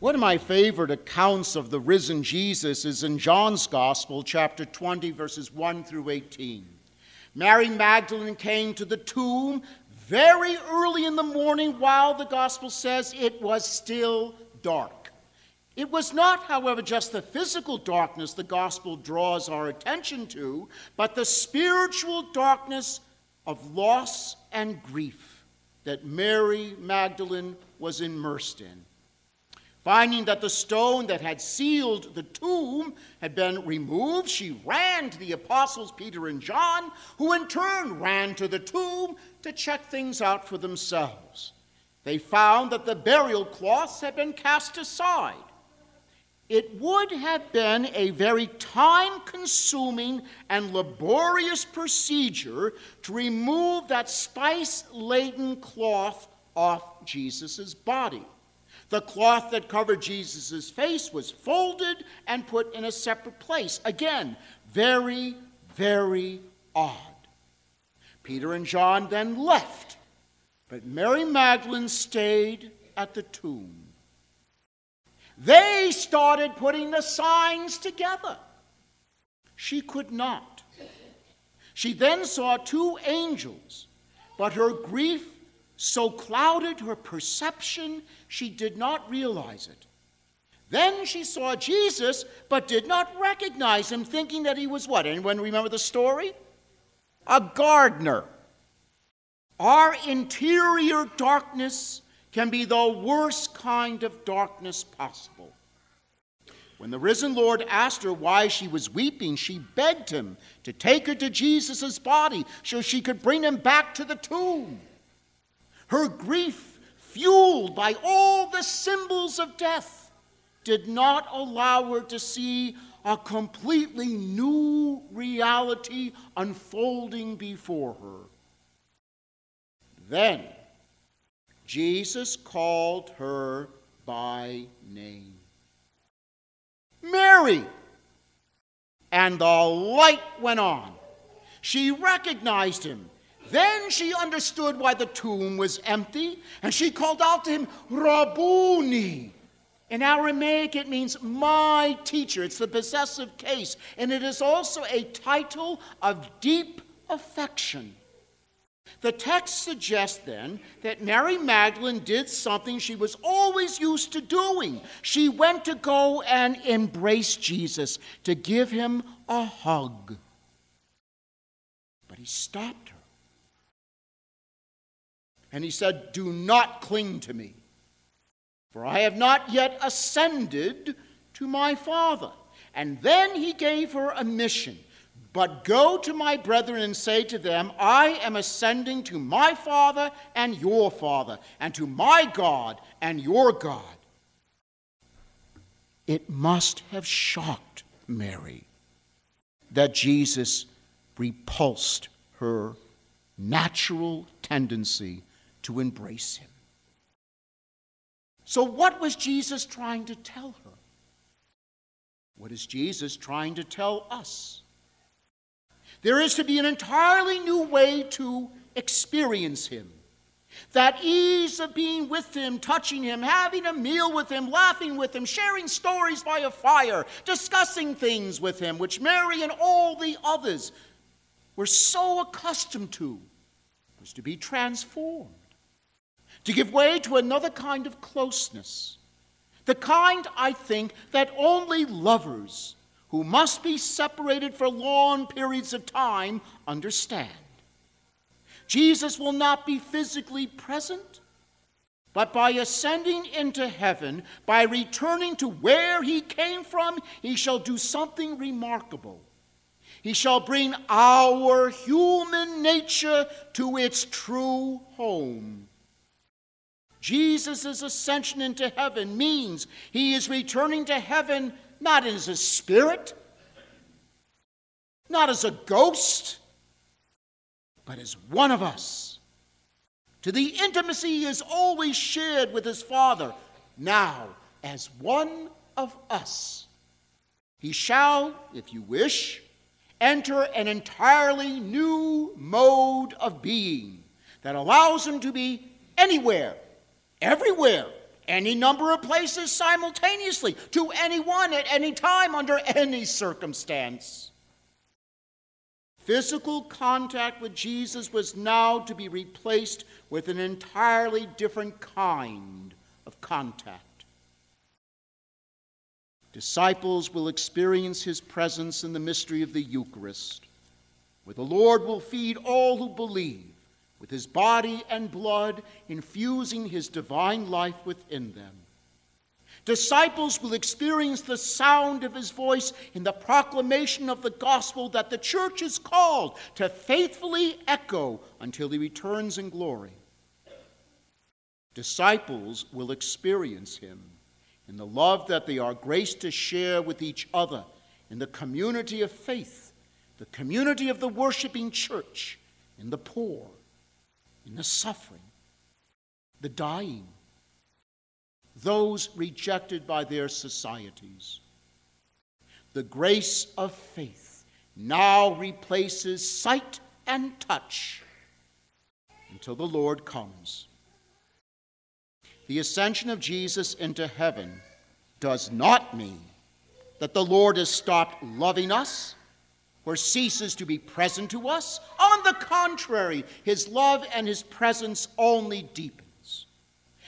One of my favorite accounts of the risen Jesus is in John's Gospel, chapter 20, verses 1 through 18. Mary Magdalene came to the tomb very early in the morning while the Gospel says it was still dark. It was not, however, just the physical darkness the Gospel draws our attention to, but the spiritual darkness of loss and grief that Mary Magdalene was immersed in. Finding that the stone that had sealed the tomb had been removed, she ran to the apostles Peter and John, who in turn ran to the tomb to check things out for themselves. They found that the burial cloths had been cast aside. It would have been a very time consuming and laborious procedure to remove that spice laden cloth off Jesus' body. The cloth that covered Jesus' face was folded and put in a separate place. Again, very, very odd. Peter and John then left, but Mary Magdalene stayed at the tomb. They started putting the signs together. She could not. She then saw two angels, but her grief so clouded her perception she did not realize it. Then she saw Jesus, but did not recognize him, thinking that he was what? Anyone remember the story? A gardener. Our interior darkness can be the worst kind of darkness possible. When the risen Lord asked her why she was weeping, she begged him to take her to Jesus' body so she could bring him back to the tomb. Her grief, fueled by all the symbols of death, did not allow her to see a completely new reality unfolding before her. Then Jesus called her by name Mary! And the light went on. She recognized him then she understood why the tomb was empty, and she called out to him, Rabboni. In Aramaic, it means my teacher. It's the possessive case, and it is also a title of deep affection. The text suggests then that Mary Magdalene did something she was always used to doing. She went to go and embrace Jesus, to give him a hug. But he stopped her. And he said, Do not cling to me, for I have not yet ascended to my Father. And then he gave her a mission. But go to my brethren and say to them, I am ascending to my Father and your Father, and to my God and your God. It must have shocked Mary that Jesus repulsed her natural tendency to embrace him. So, what was Jesus trying to tell her? What is Jesus trying to tell us? There is to be an entirely new way to experience Him. That ease of being with Him, touching Him, having a meal with Him, laughing with Him, sharing stories by a fire, discussing things with Him, which Mary and all the others were so accustomed to, was to be transformed to give way to another kind of closeness. The kind, I think, that only lovers who must be separated for long periods of time understand. Jesus will not be physically present, but by ascending into heaven, by returning to where he came from, he shall do something remarkable. He shall bring our human nature to its true home Jesus' ascension into heaven means he is returning to heaven not as a spirit, not as a ghost, but as one of us. To the intimacy he has always shared with his Father, now as one of us. He shall, if you wish, enter an entirely new mode of being that allows him to be anywhere everywhere any number of places simultaneously, to anyone at any time, under any circumstance. Physical contact with Jesus was now to be replaced with an entirely different kind of contact. Disciples will experience his presence in the mystery of the Eucharist, where the Lord will feed all who believe with his body and blood, infusing his divine life within them. Disciples will experience the sound of his voice in the proclamation of the gospel that the church is called to faithfully echo until he returns in glory. Disciples will experience him in the love that they are graced to share with each other in the community of faith, the community of the worshiping church, in the poor, the suffering, the dying, those rejected by their societies. The grace of faith now replaces sight and touch until the Lord comes. The ascension of Jesus into heaven does not mean that the Lord has stopped loving us or ceases to be present to us. On the contrary, his love and his presence only deepens.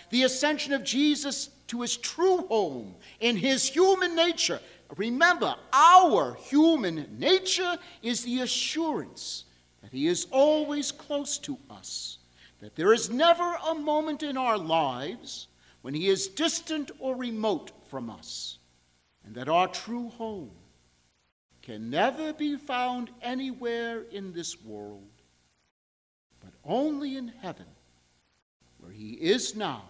The ascension of Jesus to his true home in his human nature. Remember, our human nature is the assurance that he is always close to us that there is never a moment in our lives when He is distant or remote from us, and that our true home can never be found anywhere in this world, but only in heaven, where He is now,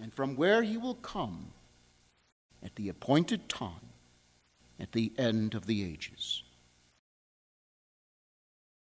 and from where He will come at the appointed time, at the end of the ages.